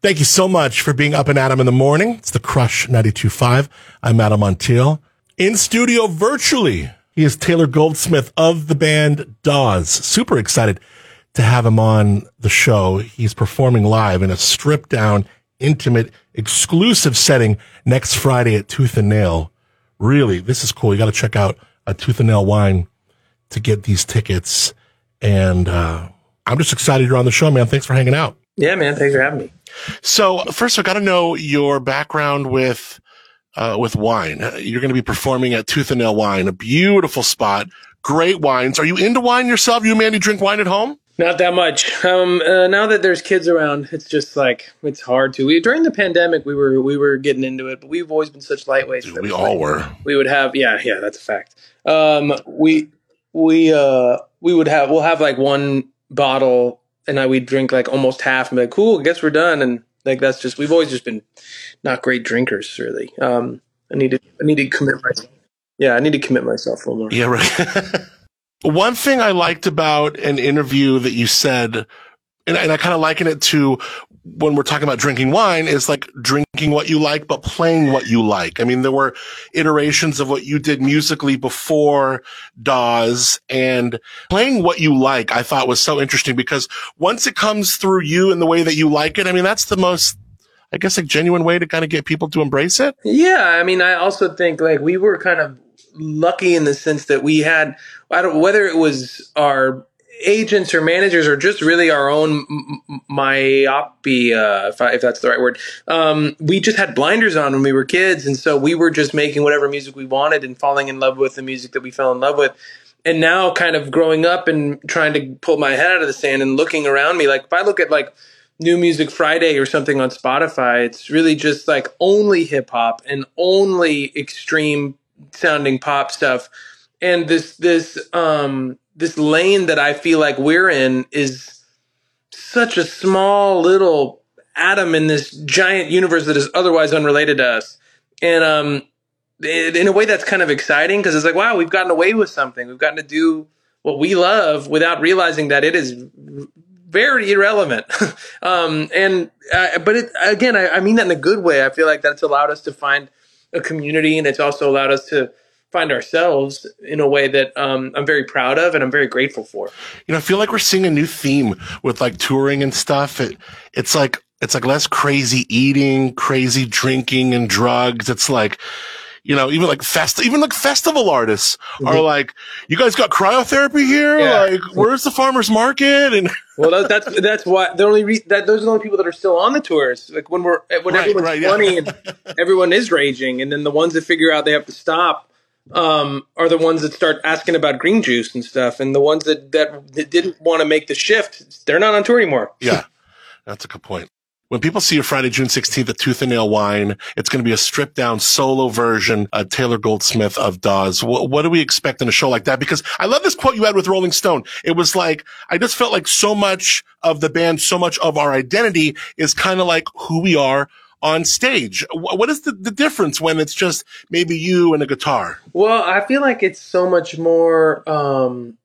Thank you so much for being up and Adam in the morning. It's the Crush 92.5. I'm Adam Montiel. In studio virtually, he is Taylor Goldsmith of the band Dawes. Super excited to have him on the show. He's performing live in a stripped down, intimate, exclusive setting next Friday at Tooth and Nail. Really, this is cool. You got to check out a Tooth and Nail wine to get these tickets. And, uh, I'm just excited you're on the show, man. Thanks for hanging out. Yeah, man. Thanks for having me. So first, I got to know your background with uh, with wine. You're going to be performing at Tooth and Nail Wine, a beautiful spot, great wines. Are you into wine yourself? You and Mandy drink wine at home? Not that much. Um, uh, now that there's kids around, it's just like it's hard to. We during the pandemic, we were we were getting into it, but we've always been such lightweights. Dude, we all like, were. We would have, yeah, yeah, that's a fact. Um, we we uh we would have we'll have like one bottle, and I we'd drink like almost half, and be like, cool, I guess we're done, and like that's just we've always just been not great drinkers, really. Um, I need to I need to commit myself. Yeah, I need to commit myself a little more. Yeah, right. One thing I liked about an interview that you said, and, and I kind of liken it to when we're talking about drinking wine is like drinking what you like, but playing what you like. I mean, there were iterations of what you did musically before Dawes and playing what you like. I thought was so interesting because once it comes through you in the way that you like it, I mean, that's the most, I guess, a genuine way to kind of get people to embrace it. Yeah. I mean, I also think like we were kind of lucky in the sense that we had, I don't, whether it was our agents or managers or just really our own myopia, if, I, if that's the right word. Um, we just had blinders on when we were kids, and so we were just making whatever music we wanted and falling in love with the music that we fell in love with. And now, kind of growing up and trying to pull my head out of the sand and looking around me, like if I look at like New Music Friday or something on Spotify, it's really just like only hip hop and only extreme sounding pop stuff. And this this um this lane that I feel like we're in is such a small little atom in this giant universe that is otherwise unrelated to us. And um, in a way, that's kind of exciting because it's like, wow, we've gotten away with something. We've gotten to do what we love without realizing that it is very irrelevant. um, and uh, but it, again, I, I mean that in a good way. I feel like that's allowed us to find a community, and it's also allowed us to find ourselves in a way that um, I'm very proud of and I'm very grateful for. You know, I feel like we're seeing a new theme with like touring and stuff. It, it's like, it's like less crazy eating, crazy drinking and drugs. It's like, you know, even like fest, even like festival artists mm-hmm. are like, you guys got cryotherapy here? Yeah. Like, where's the farmer's market? And well, that, that's, that's why the only re- that those are the only people that are still on the tours. Like when we're, when right, everyone's right, 20 yeah. and everyone is raging. And then the ones that figure out they have to stop um, are the ones that start asking about green juice and stuff, and the ones that that, that didn't want to make the shift, they're not on tour anymore. yeah, that's a good point. When people see you Friday, June 16th at Tooth and Nail Wine, it's going to be a stripped down solo version of Taylor Goldsmith of Dawes. What, what do we expect in a show like that? Because I love this quote you had with Rolling Stone. It was like, I just felt like so much of the band, so much of our identity is kind of like who we are on stage. What is the, the difference when it's just maybe you and a guitar? Well, I feel like it's so much more. Um,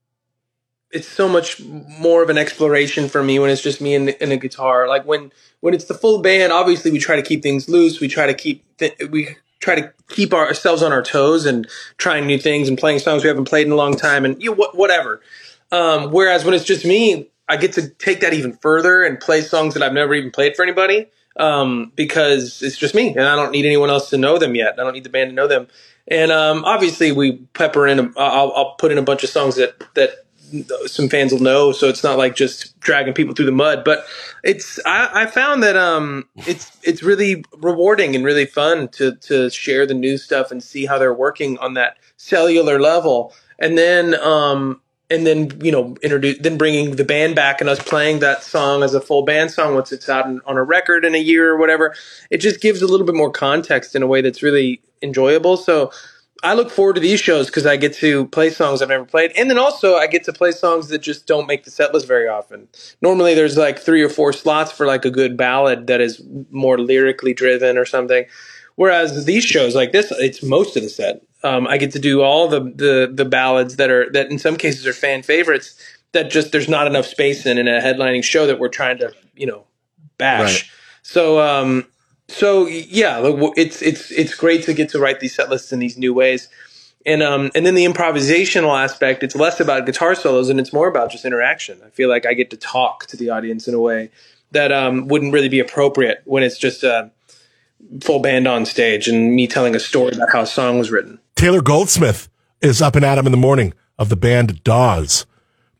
it's so much more of an exploration for me when it's just me and, and, a guitar. Like when when it's the full band, obviously we try to keep things loose. We try to keep th- we try to keep ourselves on our toes and trying new things and playing songs we haven't played in a long time and you know, wh- whatever. Um, whereas when it's just me, I get to take that even further and play songs that I've never even played for anybody um, because it's just me and I don't need anyone else to know them yet. I don't need the band to know them. And um, obviously, we pepper in. A, I'll, I'll put in a bunch of songs that that some fans will know, so it's not like just dragging people through the mud. But it's I, I found that um it's it's really rewarding and really fun to to share the new stuff and see how they're working on that cellular level. And then um and then you know introduce then bringing the band back and us playing that song as a full band song once it's out on a record in a year or whatever. It just gives a little bit more context in a way that's really enjoyable. So i look forward to these shows because i get to play songs i've never played. And then also i get to play songs that just don't make the set list very often. Normally there's like three or four slots for like a good ballad that is more lyrically driven or something. Whereas these shows like this it's most of the set um, I get to do all the, the the ballads that are that in some cases are fan favorites that just there's not enough space in in a headlining show that we're trying to you know bash. So, um, so yeah, it's it's it's great to get to write these set lists in these new ways. And um and then the improvisational aspect, it's less about guitar solos and it's more about just interaction. I feel like I get to talk to the audience in a way that um wouldn't really be appropriate when it's just a full band on stage and me telling a story about how a song was written. Taylor Goldsmith is up and at 'em in the morning of the band Dawes,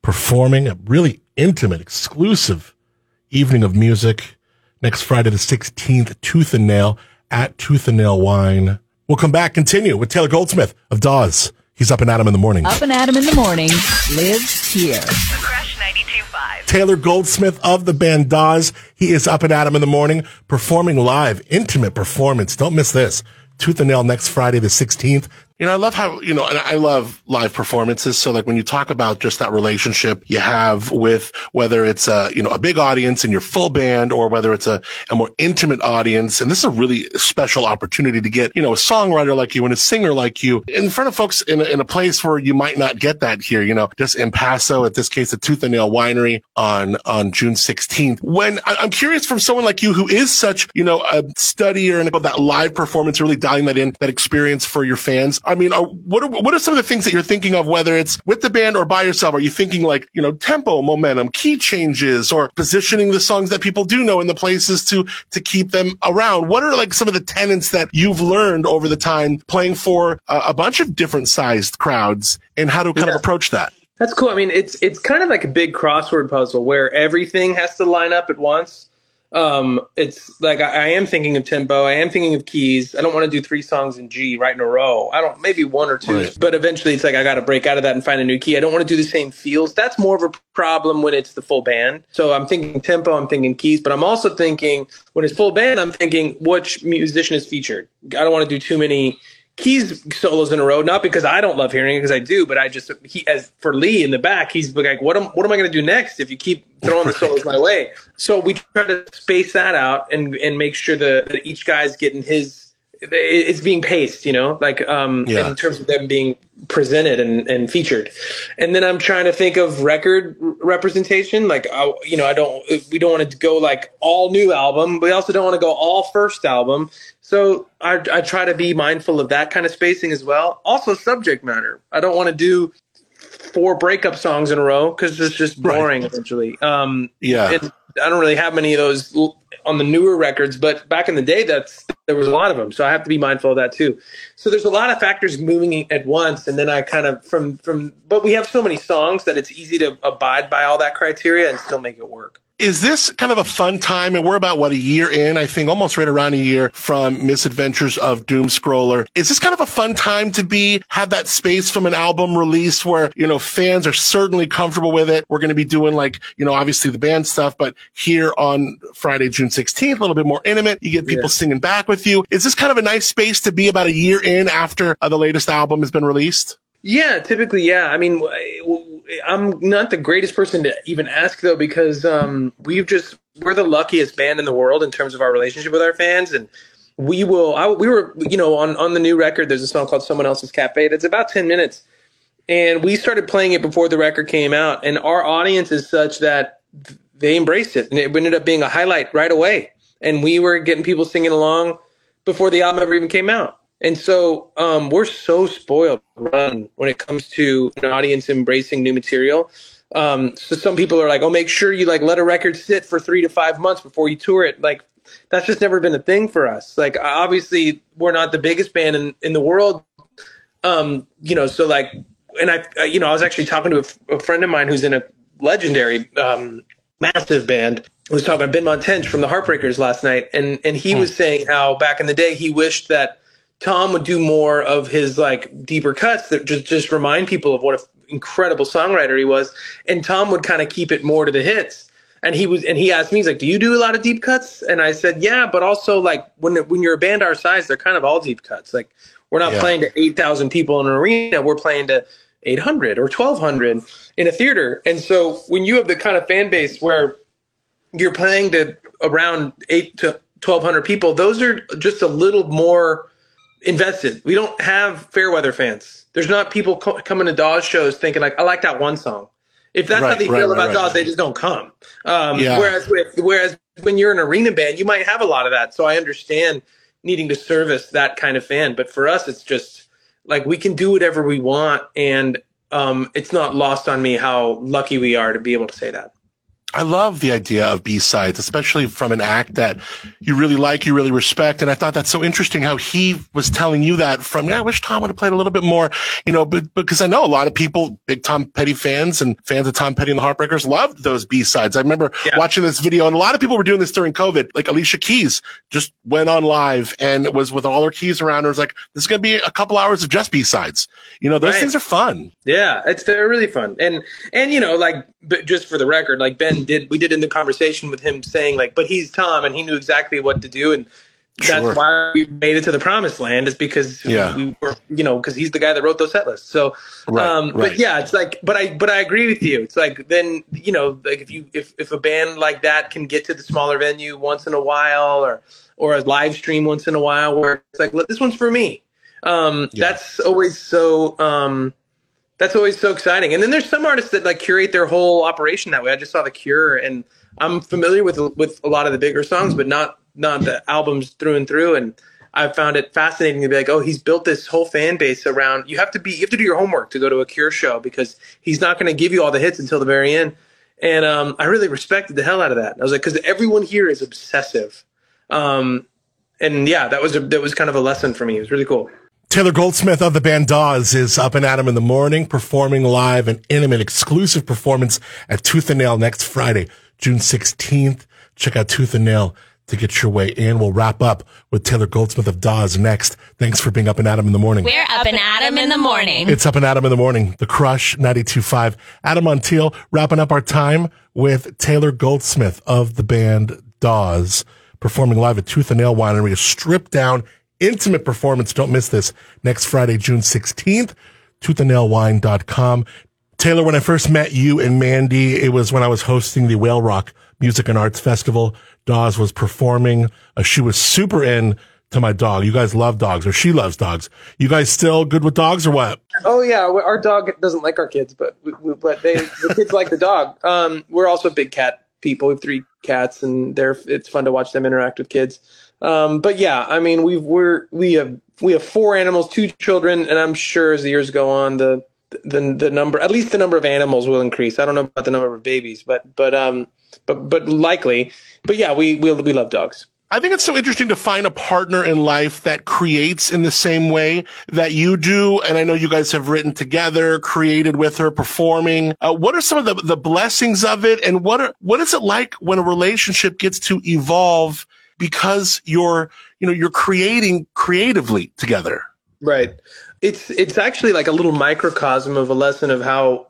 performing a really intimate, exclusive evening of music next Friday the 16th, Tooth and Nail at Tooth and Nail Wine. We'll come back, continue with Taylor Goldsmith of Dawes. He's up and at 'em in the morning. Up and at 'em in the morning lives here. Crush 92.5. Taylor Goldsmith of the band Dawes. He is up and at 'em in the morning, performing live, intimate performance. Don't miss this. Tooth and Nail next Friday, the 16th. You know, I love how, you know, and I love live performances. So like when you talk about just that relationship you have with whether it's a, you know, a big audience and your full band or whether it's a, a more intimate audience. And this is a really special opportunity to get, you know, a songwriter like you and a singer like you in front of folks in a, in a place where you might not get that here, you know, just in Paso, at this case, the Tooth and Nail Winery on, on June 16th. When I'm curious from someone like you who is such, you know, a studier and about that live performance, really dialing that in, that experience for your fans. I mean, are, what are, what are some of the things that you're thinking of, whether it's with the band or by yourself? Are you thinking like, you know, tempo, momentum, key changes, or positioning the songs that people do know in the places to, to keep them around? What are like some of the tenets that you've learned over the time playing for a, a bunch of different sized crowds and how to kind Yeah. of approach that? That's cool. I mean, it's it's kind of like a big crossword puzzle where everything has to line up at once. Um, it's like I, I am thinking of tempo. I am thinking of keys. I don't want to do three songs in G right in a row. I don't maybe one or two, Right. but eventually it's like I got to break out of that and find a new key. I don't want to do the same feels. That's more of a problem when it's the full band. So I'm thinking tempo. I'm thinking keys, but I'm also thinking when it's full band. I'm thinking which musician is featured. I don't want to do too many keys solos in a row, not because I don't love hearing it, because I do, but I just he as for Lee in the back, he's like, what am what am I going to do next if you keep throwing the solos my way? So we try to space that out and and make sure that, that each guy's getting his it's being paced, you know, like um Yeah. in terms of them being presented and, and featured. And then I'm trying to think of record representation. Like, I, you know, I don't, we don't want to go like all new album, but we also don't want to go all first album. So I, I try to be mindful of that kind of spacing as well. Also subject matter. I don't want to do four breakup songs in a row because it's just Right. boring eventually. Um, Yeah. I don't really have many of those on the newer records, but back in the day, that's there was a lot of them. So I have to be mindful of that too. So there's a lot of factors moving at once, and then I kind of from from. But we have so many songs that it's easy to abide by all that criteria and still make it work. Is this kind of a fun time? And we're about what a year in, I think, almost right around a year from Misadventures of Doomscroller. Is this kind of a fun time to be have that space from an album release where you know fans are certainly comfortable with it? We're going to be doing like you know obviously the band stuff, but here on Friday, June sixteenth, a little bit more intimate. You get people Yeah. singing back with you. Is this kind of a nice space to be about a year in after uh, the latest album has been released? Yeah, typically, yeah. I mean, I'm not the greatest person to even ask though, because um, we've just we're the luckiest band in the world in terms of our relationship with our fans, and we will. I, we were, you know, on on the new record. There's a song called "Someone Else's Cafe." That's about ten minutes, and we started playing it before the record came out, and our audience is such that they embraced it, and it ended up being a highlight right away. And we were getting people singing along before the album ever even came out. And so um, we're so spoiled run when it comes to an audience embracing new material. Um, so some people are like, "Oh, make sure you like let a record sit for three to five months before you tour it." Like that's just never been a thing for us. Like obviously we're not the biggest band in, in the world. Um, you know, so like, and I, uh, you know, I was actually talking to a, f- a friend of mine who's in a legendary, um, massive band. I was talking about Benmont Tench from the Heartbreakers last night, and and he was saying how back in the day he wished that Tom would do more of his like deeper cuts that just just remind people of what an incredible songwriter he was, and Tom would kind of keep it more to the hits. And he was, and he asked me, he's like, "Do you do a lot of deep cuts?" And I said, "Yeah, but also like when when you're a band our size, they're kind of all deep cuts. Like we're not Yeah. playing to eight thousand people in an arena, we're playing to 800 or 1200 in a theater. And so when you have the kind of fan base where you're playing to around eight to 1200 people, those are just a little more invested. We don't have fair weather fans. There's not people co- coming to Dawes shows thinking like, I like that one song. If that's how they right, feel right, about right. Dawes, they just don't come. Um, Yeah. Whereas with whereas when you're an arena band, you might have a lot of that. So I understand needing to service that kind of fan. But for us, it's just like we can do whatever we want, and um, it's not lost on me how lucky we are to be able to say that. I love the idea of B-sides, especially from an act that you really like, you really respect. And I thought that's so interesting how he was telling you that from, yeah, I wish Tom would have played a little bit more, you know, but because I know a lot of people, big Tom Petty fans and fans of Tom Petty and the Heartbreakers loved those B-sides. I remember Yeah. watching this video and a lot of people were doing this during COVID. Like Alicia Keys just went on live and was with all her keys around her. It was like, this is going to be a couple hours of just B-sides. You know, those Right. things are fun. Yeah, it's they're really fun, and and you know, like, but just for the record, like Ben did, we did in the conversation with him saying like, but he's Tom, and he knew exactly what to do, and that's Sure. why we made it to the promised land is because Yeah. we were, you know, because he's the guy that wrote those set lists. So, Right, um, right. but yeah, it's like, but I, but I agree with you. It's like then you know, like if you if if a band like that can get to the smaller venue once in a while, or or a live stream once in a while, where it's like, "Look, this one's for me. Um, Yeah. That's always so. Um, that's always so exciting. And then there's some artists that like curate their whole operation that way. I just saw The Cure, and I'm familiar with with a lot of the bigger songs, but not not the albums through and through. And I found it fascinating to be like, oh, he's built this whole fan base around. You have to be, you have to do your homework to go to a Cure show because he's not going to give you all the hits until the very end. And um, I really respected the hell out of that. I was like, because everyone here is obsessive. Um, and yeah, that was a, that was kind of a lesson for me. It was really cool. Taylor Goldsmith of the band Dawes is up and at 'em in the morning, performing live an intimate exclusive performance at Tooth and Nail next Friday, June 16th. Check out Tooth and Nail to get your way in. We'll wrap up with Taylor Goldsmith of Dawes next. Thanks for being up and at 'em in the morning. We're up and Adam in the morning. It's up and Adam in the morning. The Crush 92.5. Adam Montiel wrapping up our time with Taylor Goldsmith of the band Dawes performing live at Tooth and Nail Winery. A stripped down, intimate performance. Don't miss this next Friday, June 16th. Toothandnailwine.com. Taylor, when I first met you and Mandy, it was when I was hosting the Whale Rock Music and Arts Festival. Dawes was performing. Uh, she was super in to my dog. You guys love dogs, or she loves dogs. You guys still good with dogs, or what? Oh yeah, our dog doesn't like our kids, but we, we, but they the kids like the dog. Um, we're also big cat people. We have three cats, and they're it's fun to watch them interact with kids. Um, but yeah, I mean we've we're we have we have four animals, two children, and I'm sure as the years go on, the the the number at least the number of animals will increase. I don't know about the number of babies, but but um but but likely. But yeah, we we we love dogs. I think it's so interesting to find a partner in life that creates in the same way that you do. And I know you guys have written together, created with her, performing. Uh, what are some of the, the blessings of it? And what are, what is it like when a relationship gets to evolve because you're, you know, you're creating creatively together? Right. It's it's actually like a little microcosm of a lesson of how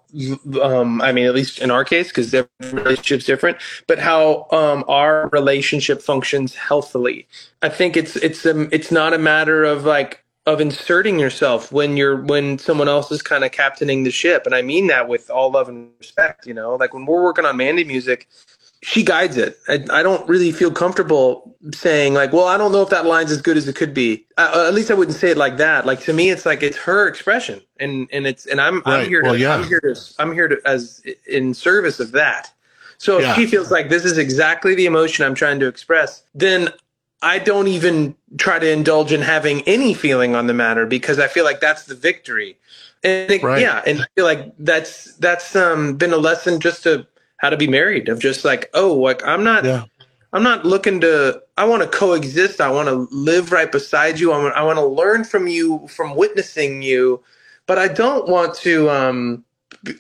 um, I mean, at least in our case, because every relationship's different, but how um, our relationship functions healthily. I think it's it's um, it's not a matter of like of inserting yourself when you're when someone else is kind of captaining the ship, and I mean that with all love and respect. You know, like when we're working on Mandy music, she guides it. I, I don't really feel comfortable saying like, well, I don't know if that line's as good as it could be. Uh, at least I wouldn't say it like that. Like to me, it's like it's her expression, and and it's and I'm Right. I'm here to yeah. I'm here to I'm here to as in service of that. So if Yeah. she feels like this is exactly the emotion I'm trying to express, then I don't even try to indulge in having any feeling on the matter because I feel like that's the victory. And it- Right. yeah, and I feel like that's that's um, been a lesson just to how to be married of just like oh like I'm not Yeah. I'm not looking to I want to coexist. I want to live right beside you. I want I want to learn from you from witnessing you, but I don't want to um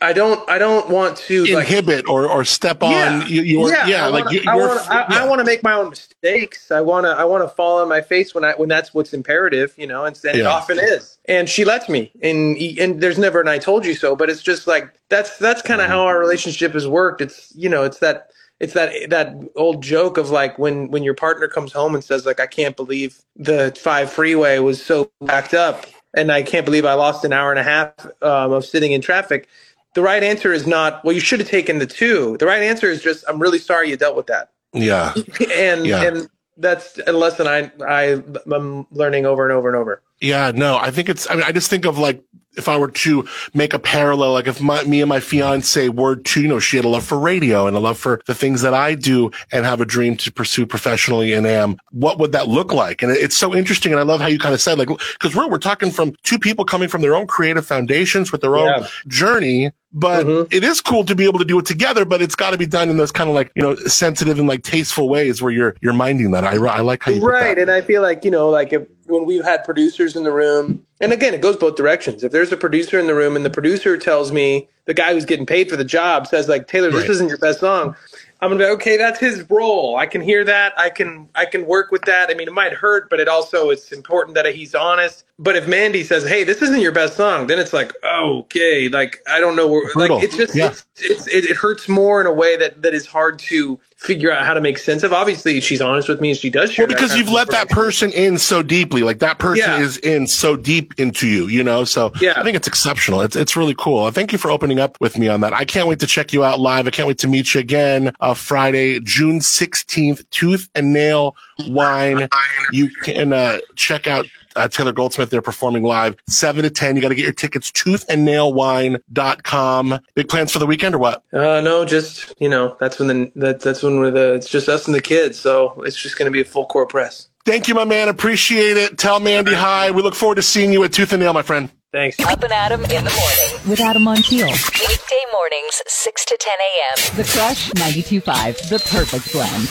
I don't I don't want to like Inhibit or, or step on you, your, yeah, I like wanna, you, I want I, yeah. I want to make my own mistakes. I want to I want to fall on my face when I when that's what's imperative, you know, and, and it often is. And she lets me, and and there's never an I told you so, but it's just like that's that's kind of how our relationship has worked. It's you know, it's that it's that that old joke of like when when your partner comes home and says like I can't believe the five freeway was so backed up, and I can't believe I lost an hour and a half um, of sitting in traffic. The right answer is not well. You should have taken the two. The right answer is just I'm really sorry you dealt with that, yeah. and Yeah. and that's a lesson I I I'm learning over and over and over. Yeah, no, I think it's, I mean, I just think of like if I were to make a parallel, like if my, me and my fiance were to, you know, she had a love for radio and a love for the things that I do and have a dream to pursue professionally and am, what would that look like? And it's so interesting. And I love how you kind of said, like, cause we're, we're talking from two people coming from their own creative foundations with their own journey. But Mhm. it is cool to be able to do it together, but it's got to be done in those kind of like, you know, sensitive and like tasteful ways where you're, you're minding that. I, I like how you right and i feel like you know like if when we've had producers in the room and again it goes both directions. If there's a producer in the room and the producer tells me the guy who's getting paid for the job says like taylor this Right. isn't your best song i'm gonna be okay that's his role. I can hear that. I can i can work with that. I mean it might hurt but it also it's important that he's honest but if mandy says hey this isn't your best song then it's like okay like i don't know where Brutal. like it's just Yeah. it's, it's it, hurts more in a way that that is hard to figure out how to make sense of obviously she's honest with me and she does share Well, because you've let that person in so deeply, like that person Yeah. is in so deep into you, you know. So Yeah. I think it's exceptional. It's it's really cool. Thank you for opening up with me on that. I can't wait to check you out live. I can't wait to meet you again. Uh, Friday, June sixteenth, Tooth and Nail Wine. You can uh, check out. Uh, Taylor Goldsmith, they're performing live 7 to 10. You got to get your tickets, toothandnailwine.com. Big plans for the weekend or what? Uh, no, just you know, that's when the that, that's when we're the it's just us and the kids, so it's just going to be a full court press. Thank you, my man. Appreciate it. Tell Mandy hi. We look forward to seeing you at Tooth and Nail, my friend. Thanks. Up and Adam in the morning. with Adam Montiel. Weekday mornings, 6 to 10 a.m. The Crush 92.5, the perfect blend.